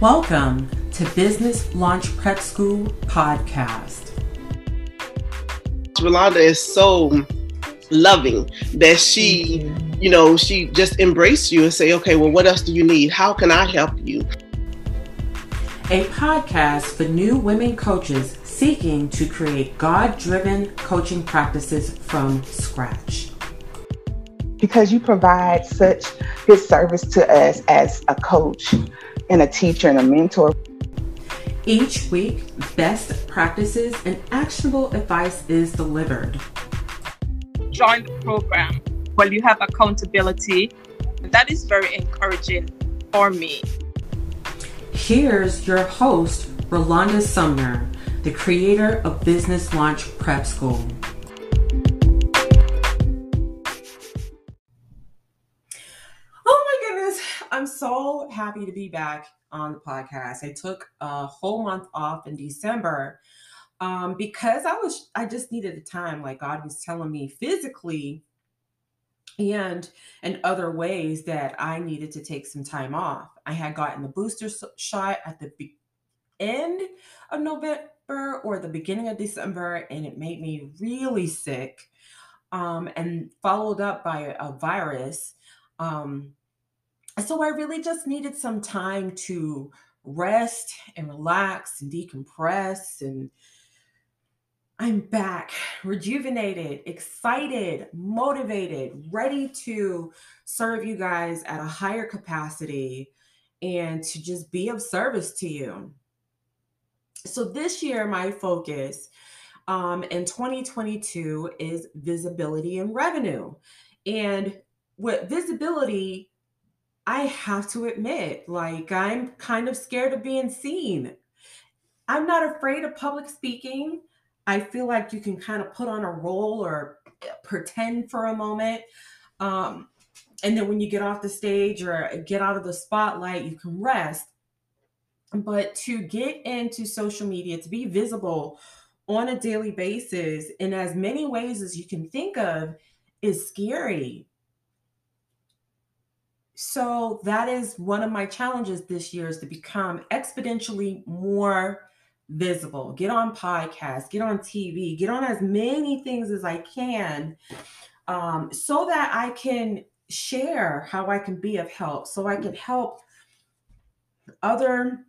Welcome to Business Launch Prep School podcast. Rolanda is so loving that she, you. you know, she just embraced you and say, okay, well, what else do you need? How can I help you? A podcast for new women coaches seeking to create God driven coaching practices from scratch. Because you provide such good service to us as a coach and a teacher and a mentor. Each week, best practices and actionable advice is delivered. Join the program where you have accountability. That is very encouraging for me. Here's your host, Rolanda Sumner, the creator of Business Launch Prep School. Happy to be back on the podcast. I took a whole month off in December um, because I was I just needed the time. Like God was telling me physically and in other ways that I needed to take some time off. I had gotten the booster shot at the be- end of November or the beginning of December, and it made me really sick. Um, and followed up by a virus. Um, so I really just needed some time to rest and relax and decompress. And I'm back, rejuvenated, excited, motivated, ready to serve you guys at a higher capacity and to just be of service to you. So this year, my focus um, in 2022 is visibility and revenue. And with visibility, I have to admit, like, I'm kind of scared of being seen. I'm not afraid of public speaking. I feel like you can kind of put on a role or eh, pretend for a moment. Um, and then when you get off the stage or get out of the spotlight, you can rest. But to get into social media, to be visible on a daily basis in as many ways as you can think of is scary. So that is one of my challenges this year is to become exponentially more visible. Get on podcasts, get on TV, get on as many things as I can um, so that I can share how I can be of help, so I can help other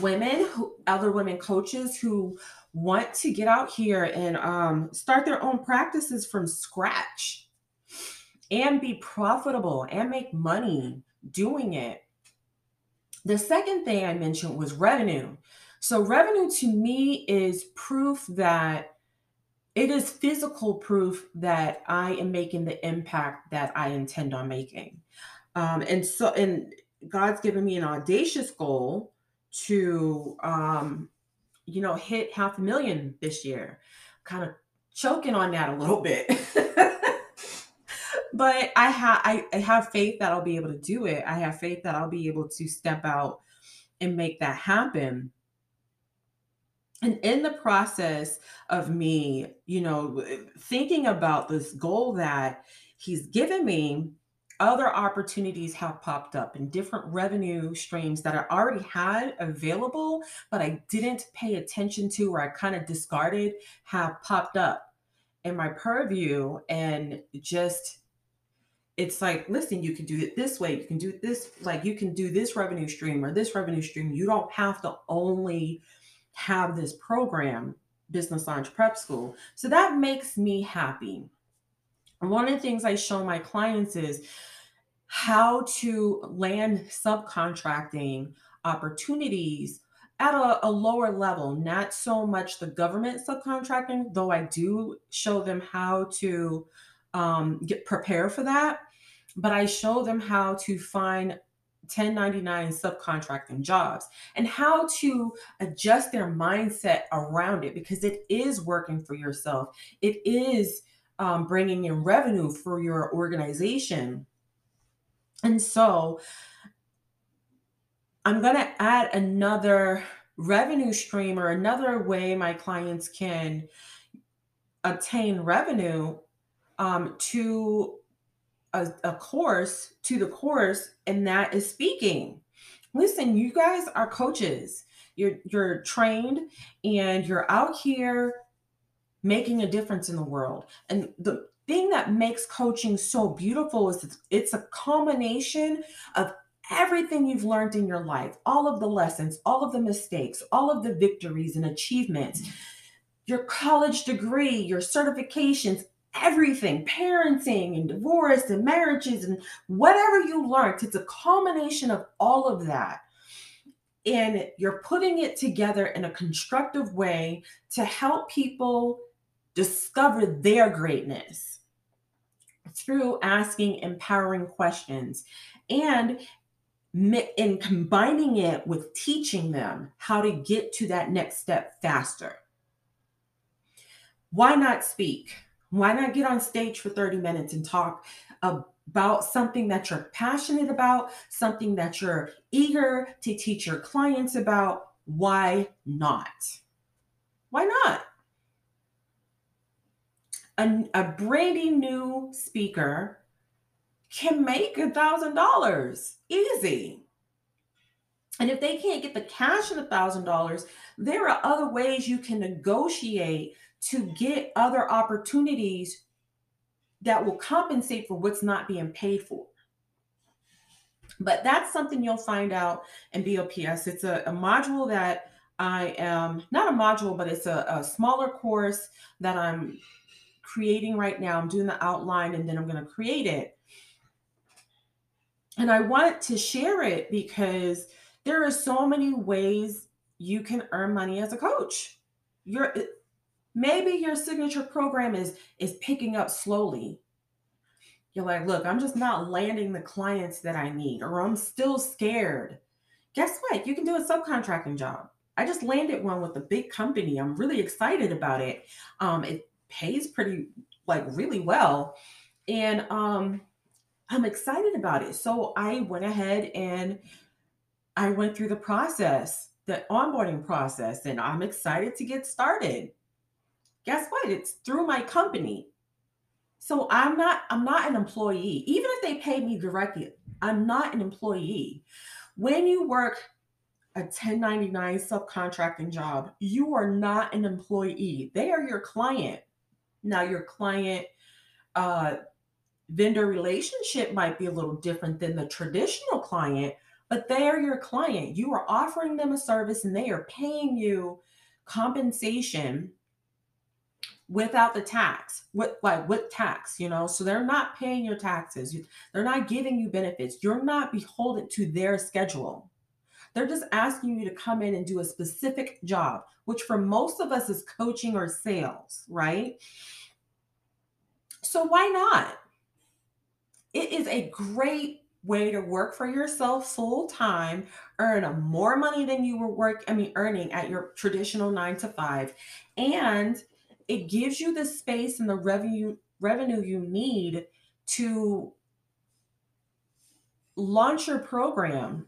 women who other women coaches who want to get out here and um, start their own practices from scratch and be profitable and make money doing it. The second thing I mentioned was revenue. So, revenue to me is proof that it is physical proof that I am making the impact that I intend on making. Um, and so, and God's given me an audacious goal to, um, you know, hit half a million this year. Kind of choking on that a little bit. but I have I, I have faith that I'll be able to do it. I have faith that I'll be able to step out and make that happen. And in the process of me, you know, thinking about this goal that he's given me, other opportunities have popped up and different revenue streams that I already had available, but I didn't pay attention to or I kind of discarded have popped up in my purview and just it's like listen you can do it this way you can do this like you can do this revenue stream or this revenue stream. You don't have to only have this program business launch prep school. So that makes me happy. One of the things i show my clients is how to land subcontracting opportunities at a, a, lower level, not so much the government subcontracting, though I do show them how to um, get prepare for that. But I show them how to find 1099 subcontracting jobs and how to adjust their mindset around it because it is working for yourself. It is um, bringing in revenue for your organization. And so I'm going to add another revenue stream or another way my clients can obtain revenue um, to a, a course to the course, and that is speaking. listen, you guys are coaches. You're you're trained and you're out here making a difference in the world. And the thing that makes coaching so beautiful is it's, it's a combination of everything you've learned in your life, all of the lessons, all of the mistakes, all of the victories and achievements, your college degree, your certifications, everything, parenting and divorce and marriages and whatever you learned. It's a culmination of all of that. And you're putting it together in a constructive way to help people discover their greatness through asking empowering questions and in combining it with teaching them how to get to that next step faster. Why not speak? Why not get on stage for 30 minutes and talk about something that you're passionate about, something that you're eager to teach your clients about? Why not? Why not? A, a brand new speaker can make a thousand dollars easy. And if they can't get the cash in a thousand dollars, there are other ways you can negotiate to get other opportunities that will compensate for what's not being paid for. But that's something you'll find out in BLPS. It's a, a module that I am not a module, but it's a, a smaller course that I'm creating right now. I'm doing the outline and then I'm going to create it. And I want to share it because there are so many ways you can earn money as a coach. Your maybe your signature program is is picking up slowly. You're like, look, I'm just not landing the clients that I need, or I'm still scared. Guess what? You can do a subcontracting job. I just landed one with a big company. I'm really excited about it. Um, it pays pretty like really well. And um I'm excited about it. So I went ahead and I went through the process, the onboarding process, and I'm excited to get started. Guess what? It's through my company. So I'm not I'm not an employee. Even if they pay me directly, I'm not an employee. When you work a 1099 subcontracting job, you are not an employee. They are your client. Now, your client uh, vendor relationship might be a little different than the traditional client, but they are your client. You are offering them a service and they are paying you compensation without the tax with like with tax you know? So they're not paying your taxes. They're not giving you benefits. You're not beholden to their schedule. They're just asking you to come in and do a specific job which for most of us is coaching or sales right? So why not? It is a great way to work for yourself full time, earn more money than you were work I mean earning at your traditional 9 to 5 and it gives you the space and the revenue revenue you need to launch your program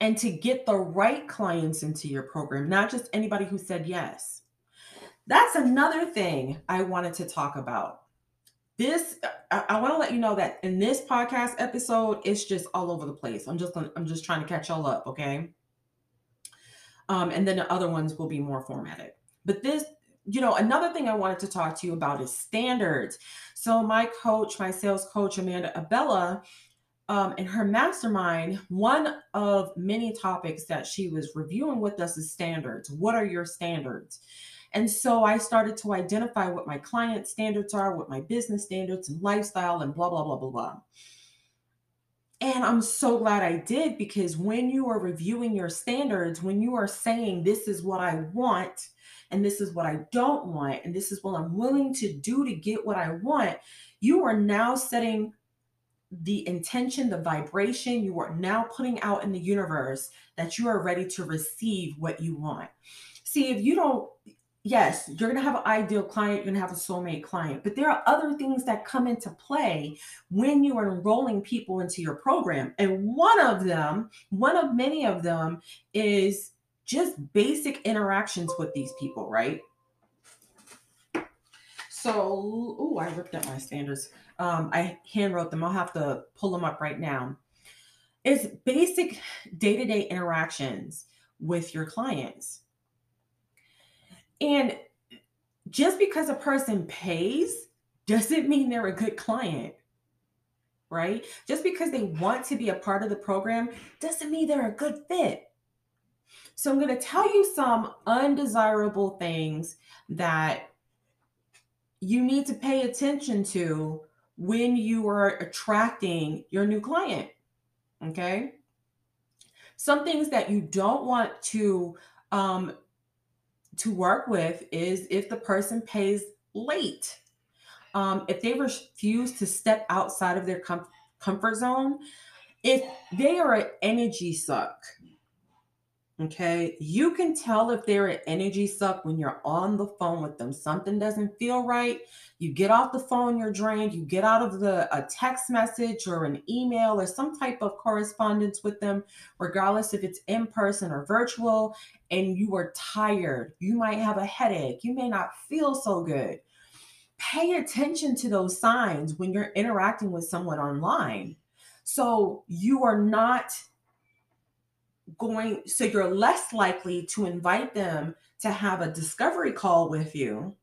and to get the right clients into your program, not just anybody who said yes. That's another thing I wanted to talk about this I, I want to let you know that in this podcast episode, it's just all over the place. I'm just I'm just trying to catch y'all up, okay? Um, and then the other ones will be more formatted. But this, you know, another thing I wanted to talk to you about is standards. So my coach, my sales coach, Amanda Abella, um, in her mastermind, one of many topics that she was reviewing with us is standards. What are your standards? And so I started to identify what my client standards are, what my business standards and lifestyle, and blah, blah, blah, blah, blah. And I'm so glad I did because when you are reviewing your standards, when you are saying, this is what I want, and this is what I don't want, and this is what I'm willing to do to get what I want, you are now setting the intention, the vibration, you are now putting out in the universe that you are ready to receive what you want. See, if you don't, yes, you're going to have an ideal client, you're going to have a soulmate client, but there are other things that come into play when you are enrolling people into your program. And one of them, one of many of them, is just basic interactions with these people, right? So, oh, I ripped up my standards. Um, I hand wrote them. I'll have to pull them up right now. It's basic day to day interactions with your clients. And just because a person pays doesn't mean they're a good client, right? Just because they want to be a part of the program doesn't mean they're a good fit. So, I'm going to tell you some undesirable things that you need to pay attention to when you are attracting your new client. Okay. Some things that you don't want to um, to work with is if the person pays late. Um, if they refuse to step outside of their com- comfort zone, if they are an energy suck, Okay. You can tell if they're an energy suck when you're on the phone with them. Something doesn't feel right. You get off the phone, you're drained. You get out of the a text message or an email or some type of correspondence with them, regardless if it's in person or virtual, and you are tired. You might have a headache. You may not feel so good. Pay attention to those signs when you're interacting with someone online. So you are not going so you're less likely to invite them to have a discovery call with you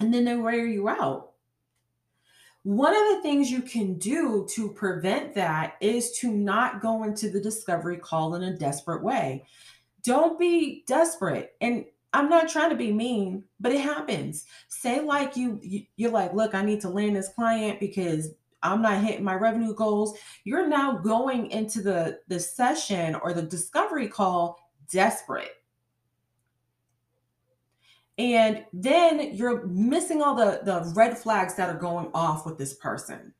and then they wear you out. One of the things you can do to prevent that is to not go into the discovery call in a desperate way. Don't be desperate. And i'm not trying to be mean but it happens. Say like you, you you're like look i need to land this client because I'm not hitting my revenue goals. You're now going into the, the session or the discovery call desperate. And then you're missing all the, the red flags that are going off with this person.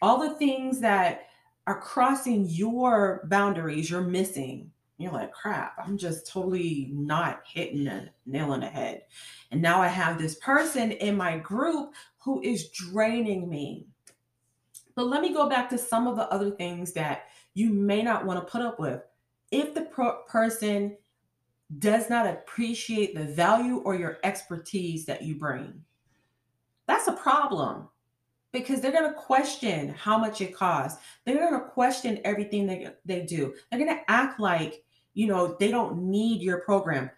All the things that are crossing your boundaries, you're missing. You're like, crap, I'm just totally not hitting a nail on the head. And now I have this person in my group who is draining me. But let me go back to some of the other things that you may not want to put up with. If the pro- person does not appreciate the value or your expertise that you bring, that's a problem because they're going to question how much it costs. They're going to question everything they, they do. They're going to act like, you know, they don't need your program,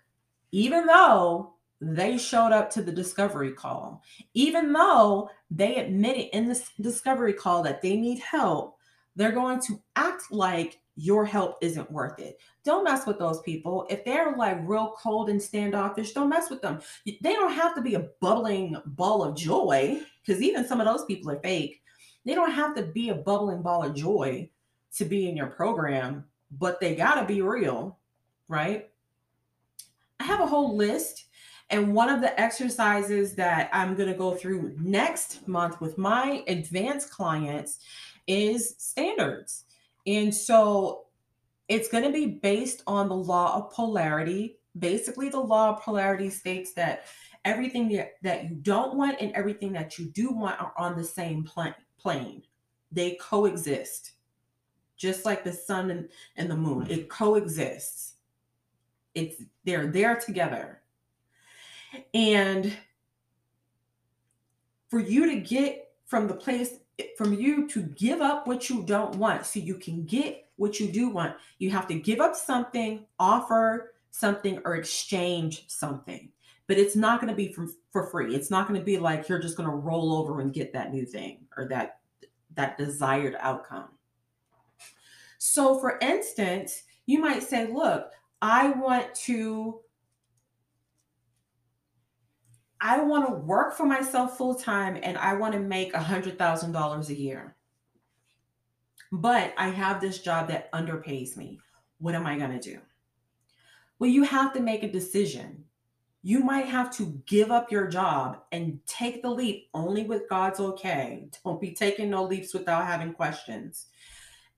even though they showed up to the discovery call. Even though they admitted in this discovery call that they need help, they're going to act like your help isn't worth it. Don't mess with those people. If they're like real cold and standoffish, don't mess with them. They don't have to be a bubbling ball of joy because even some of those people are fake. They don't have to be a bubbling ball of joy to be in your program, but they got to be real, right? I have a whole list and one of the exercises that I'm going to go through next month with my advanced clients is standards. And so it's going to be based on the law of polarity. Basically, the law of polarity states that everything that you don't want and everything that you do want are on the same plane. They coexist, just like the sun and, and the moon. It coexists. It's they're there together. And for you to get from the place, from you to give up what you don't want so you can get what you do want, you have to give up something, offer something, or exchange something. But it's not going to be for, for free. It's not going to be like you're just going to roll over and get that new thing or that that desired outcome. So, for instance, you might say, Look, I want to I want to work for myself full time and I want to make a $100,000 a year. But I have this job that underpays me. What am I going to do? Well, you have to make a decision. You might have to give up your job and take the leap only with God's okay. Don't be taking no leaps without having questions.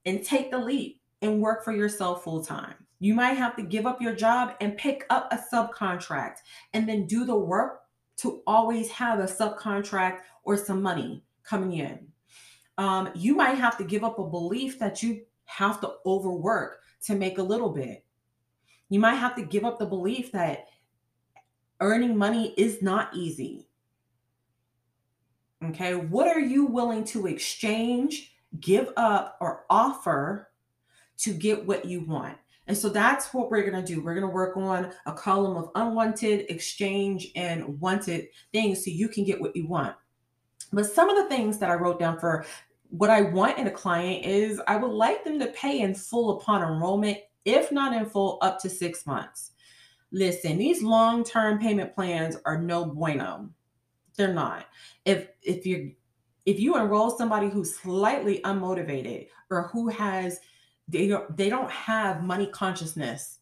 And take the leap and work for yourself full time. You might have to give up your job and pick up a subcontract and then do the work to always have a subcontract or some money coming in. Um, you might have to give up a belief that you have to overwork to make a little bit. You might have to give up the belief that earning money is not easy. Okay, what are you willing to exchange give up or offer to get what you want. And so that's what we're going to do. We're going to work on a column of unwanted, exchange, and wanted things so you can get what you want. But some of the things that I wrote down for what I want in a client is I would like them to pay in full upon enrollment, if not in full, up to six months. Listen, these long-term payment plans are no bueno. They're not. If if you if you enroll somebody who's slightly unmotivated or who has they don't they don't have money consciousness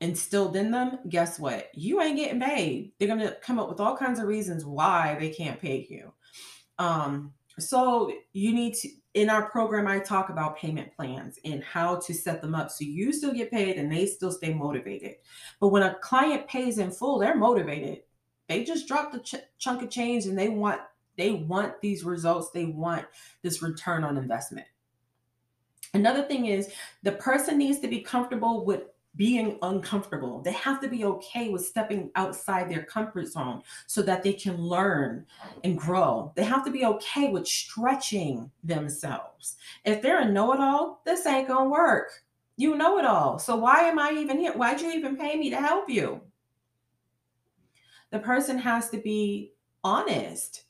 instilled in them, guess what? You ain't getting paid. They're gonna come up with all kinds of reasons why they can't pay you. Um, so you need to in our program, I talk about payment plans and how to set them up so you still get paid and they still stay motivated. But when a client pays in full, they're motivated. They just drop the ch- chunk of change and they want they want these results. They want this return on investment. Another thing is the person needs to be comfortable with being uncomfortable. They have to be okay with stepping outside their comfort zone so that they can learn and grow. They have to be okay with stretching themselves. If they're a know it all, this ain't to work. You know it all. So why am I even here? Why'd you even pay me to help you? The person has to be honest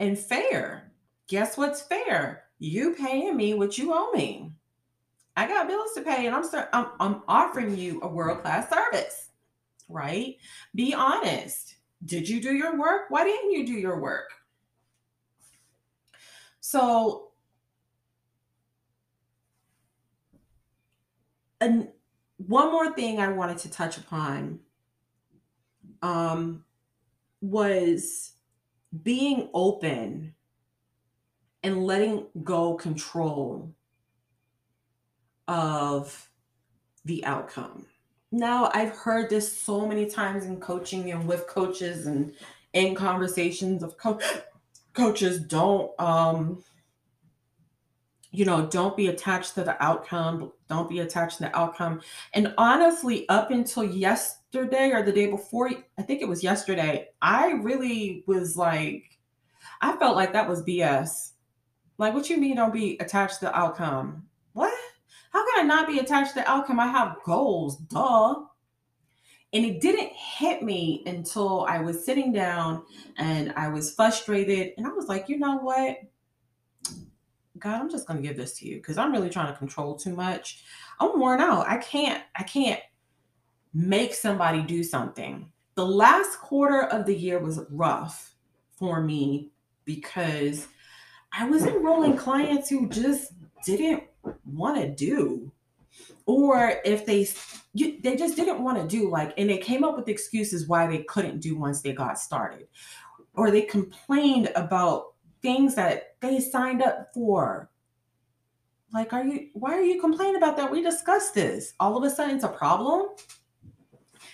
and fair. Guess what's fair? You paying me what you owe me. I got bills to pay and I'm, I'm, I'm offering you a world class service, right? Be honest. Did you do your work? Why didn't you do your work? So, and one more thing I wanted to touch upon um, was being open and letting go control of the outcome. Now, I've heard this so many times in coaching and with coaches and in conversations of co- coaches don't um you know, don't be attached to the outcome, don't be attached to the outcome. And honestly, up until yesterday or the day before, I think it was yesterday, I really was like I felt like that was BS. Like, what you mean don't be attached to the outcome? What? How can I not be attached to outcome? I have goals, duh. And it didn't hit me until I was sitting down and I was frustrated. And I was like, you know what? God, I'm just gonna give this to you because I'm really trying to control too much. I'm worn out. I can't, I can't make somebody do something. The last quarter of the year was rough for me because I was enrolling clients who just didn't want to do or if they they just didn't want to do like and they came up with excuses why they couldn't do once they got started or they complained about things that they signed up for like are you why are you complaining about that we discussed this all of a sudden it's a problem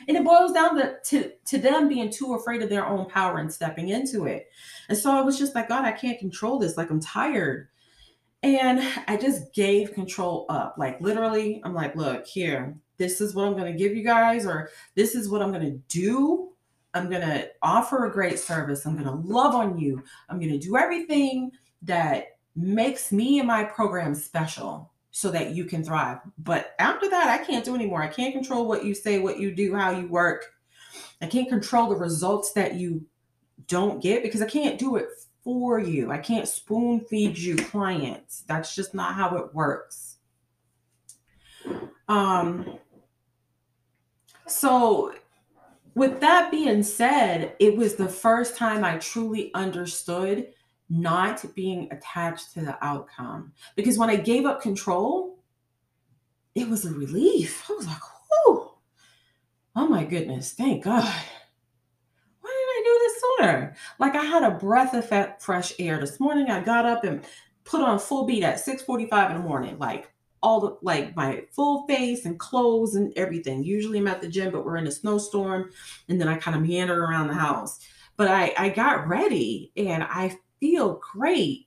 and it boils down to, to, to them being too afraid of their own power and stepping into it. And so I was just like, God, I can't control this. Like I'm tired. And I just gave control up. Like literally, I'm like, look, here, this is what I'm going to give you guys, or this is what I'm going to do. I'm going to offer a great service. I'm going to love on you. I'm going to do everything that makes me and my program special so that you can thrive. But after that, I can't do anymore. I can't control what you say, what you do, how you work. I can't control the results that you don't get because I can't do it for you. I can't spoon feed you clients. That's just not how it works. Um so with that being said, it was the first time I truly understood not being attached to the outcome. Because when I gave up control, it was a relief. I was like, oh, oh my goodness, thank God. Why didn't I do this Like I had a breath of fresh air. This morning I got up and put on full beat at 6:45 in the morning. Like all the like my full face and clothes and everything. Usually I'm at the gym, but we're in a snowstorm. And then I kind of meander around the house. But I, I got ready and I feel great.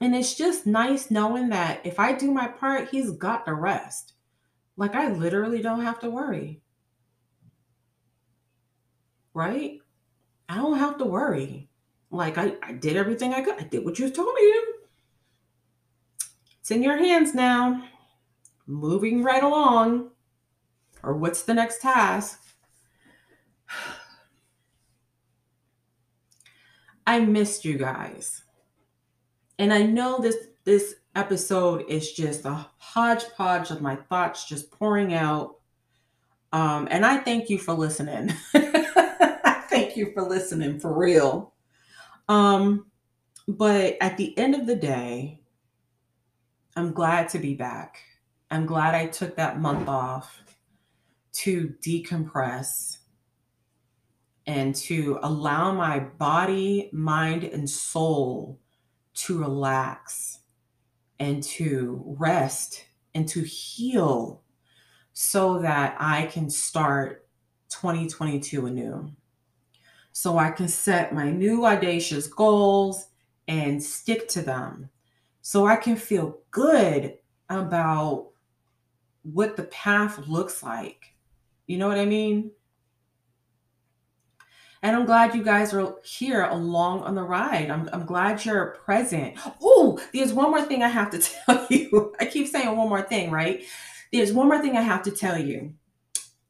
And it's just nice knowing that if I do my part, he's got the rest. Like I literally don't have to worry. Right? I don't have to worry. Like I, I did everything I could. I did what you told me. It's in your hands now. Moving right along. Or what's the next task? I missed you guys. And I know this this episode is just a hodgepodge of my thoughts just pouring out. Um, and I thank you for listening. Thank you for listening for real. Um, but at the end of the day, I'm glad to be back. I'm glad I took that month off to decompress and to allow my body, mind, and soul to relax and to rest and to heal so that I can start 2022 anew. So I can set my new audacious goals and stick to them. So I can feel good about what the path looks like. You know what I mean? And I'm glad you guys are here along on the ride. I'm, I'm glad you're present. Oh, there's one more thing I have to tell you. I keep saying one more thing, right? There's one more thing I have to tell you.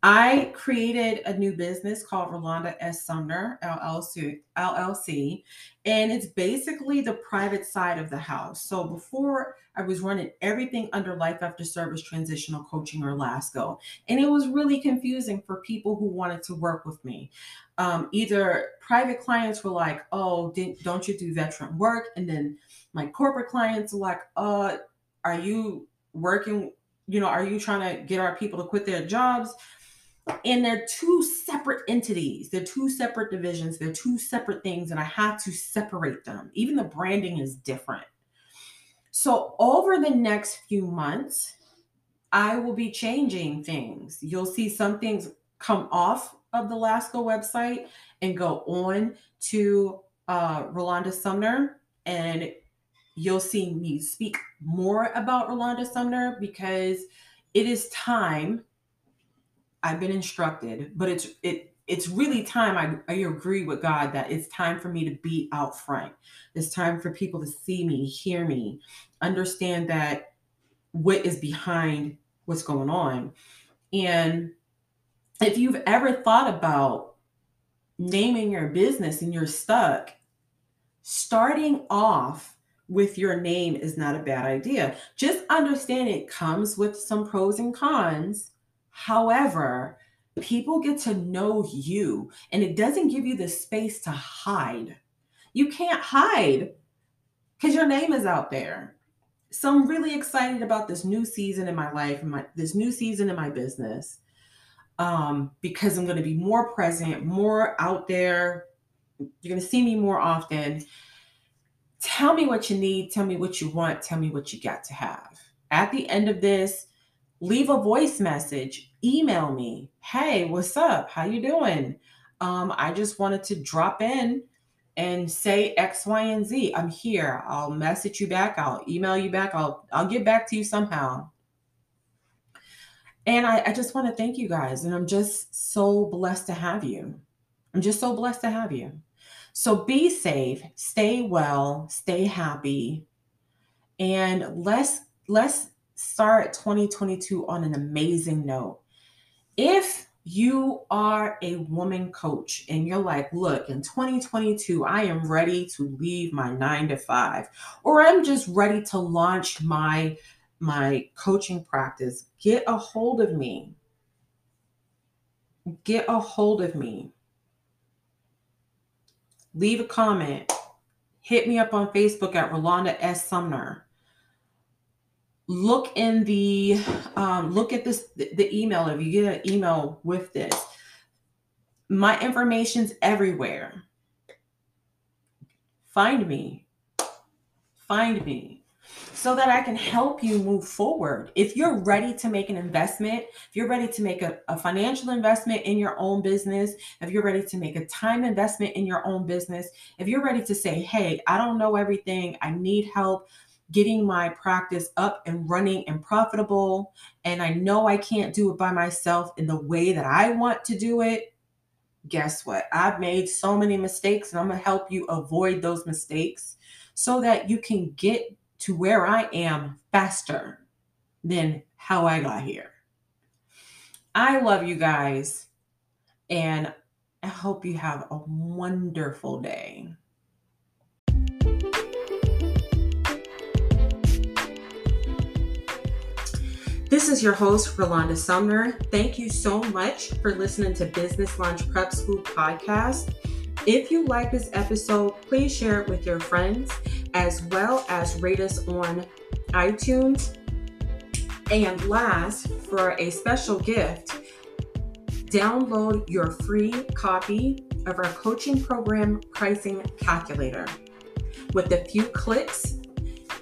I created a new business called Rolanda S. Sumner LLC, LLC, and it's basically the private side of the house. So before I was running everything under Life After Service Transitional Coaching or LASCO, and it was really confusing for people who wanted to work with me. Um, either private clients were like, "Oh, don't you do veteran work?" and then my corporate clients were like, "Uh, are you working?" You know, are you trying to get our people to quit their jobs? And they're two separate entities. They're two separate divisions. They're two separate things and i had to separate them. Even the branding is different. So over the next few months i will be changing things. You'll see some things come off of the lasco website and go on to uh, rolanda sumner and you'll see me speak more about rolanda sumner because it is time I've been instructed, but it's it it's really time. I, I agree with God that it's time for me to be out front. It's time for people to see me, hear me, understand that what is behind what's going on. And if you've ever thought about naming your business and you're stuck, starting off with your name is not a bad idea. Just understand it comes with some pros and cons However, people get to know you and it doesn't give you the space to hide. You can't hide because your name is out there. So I'm really excited about this new season in my life and my this new season in my business. Um, because I'm going to be more present, more out there. You're going to see me more often. Tell me what you need, tell me what you want, tell me what you got to have. At the end of this, leave a voice message email me hey what's up? How you doing? Um, i just wanted to drop in and say x y and z. I'm here. I'll message you back. I'll email you back. I'll i'll get back to you somehow. And i, I just want to thank you guys and i'm just so blessed to have you. I'm just so blessed to have you. So be safe stay well stay happy and let's let's start 2022 on an amazing note. If you are a woman coach and you're like, look, in 2022, I am ready to leave my nine to five, or I'm just ready to launch my my coaching practice, get a hold of me. Get a hold of me. Leave a comment. Hit me up on Facebook at Rolanda S. Sumner look in the um, look at this the email if you get an email with this. My information's everywhere. Find me. Find me. So that i can help you move forward. If you're ready to make an investment if you're ready to make a, a financial investment in your own business if you're ready to make a time investment in your own business if you're ready to say hey i don't know everything. I need help getting my practice up and running and profitable. And I know I can't do it by myself in the way that I want to do it. Guess what? I've made so many mistakes, and I'm going to help you avoid those mistakes so that you can get to where I am faster than how I got here. I love you guys, and I hope you have a wonderful day. This is your host, Rolanda Sumner. Thank you so much for listening to Business Launch Prep School podcast. If you like this episode, please share it with your friends as well as rate us on iTunes. And last, for a special gift, download your free copy of our coaching program pricing calculator. With a few clicks,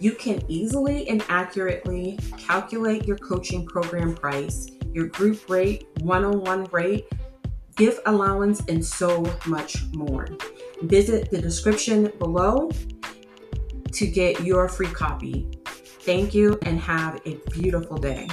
you can easily and accurately calculate your coaching program price, your group rate, one on one rate, gift allowance, and so much more. Visit the description below to get your free copy. Thank you and have a beautiful day.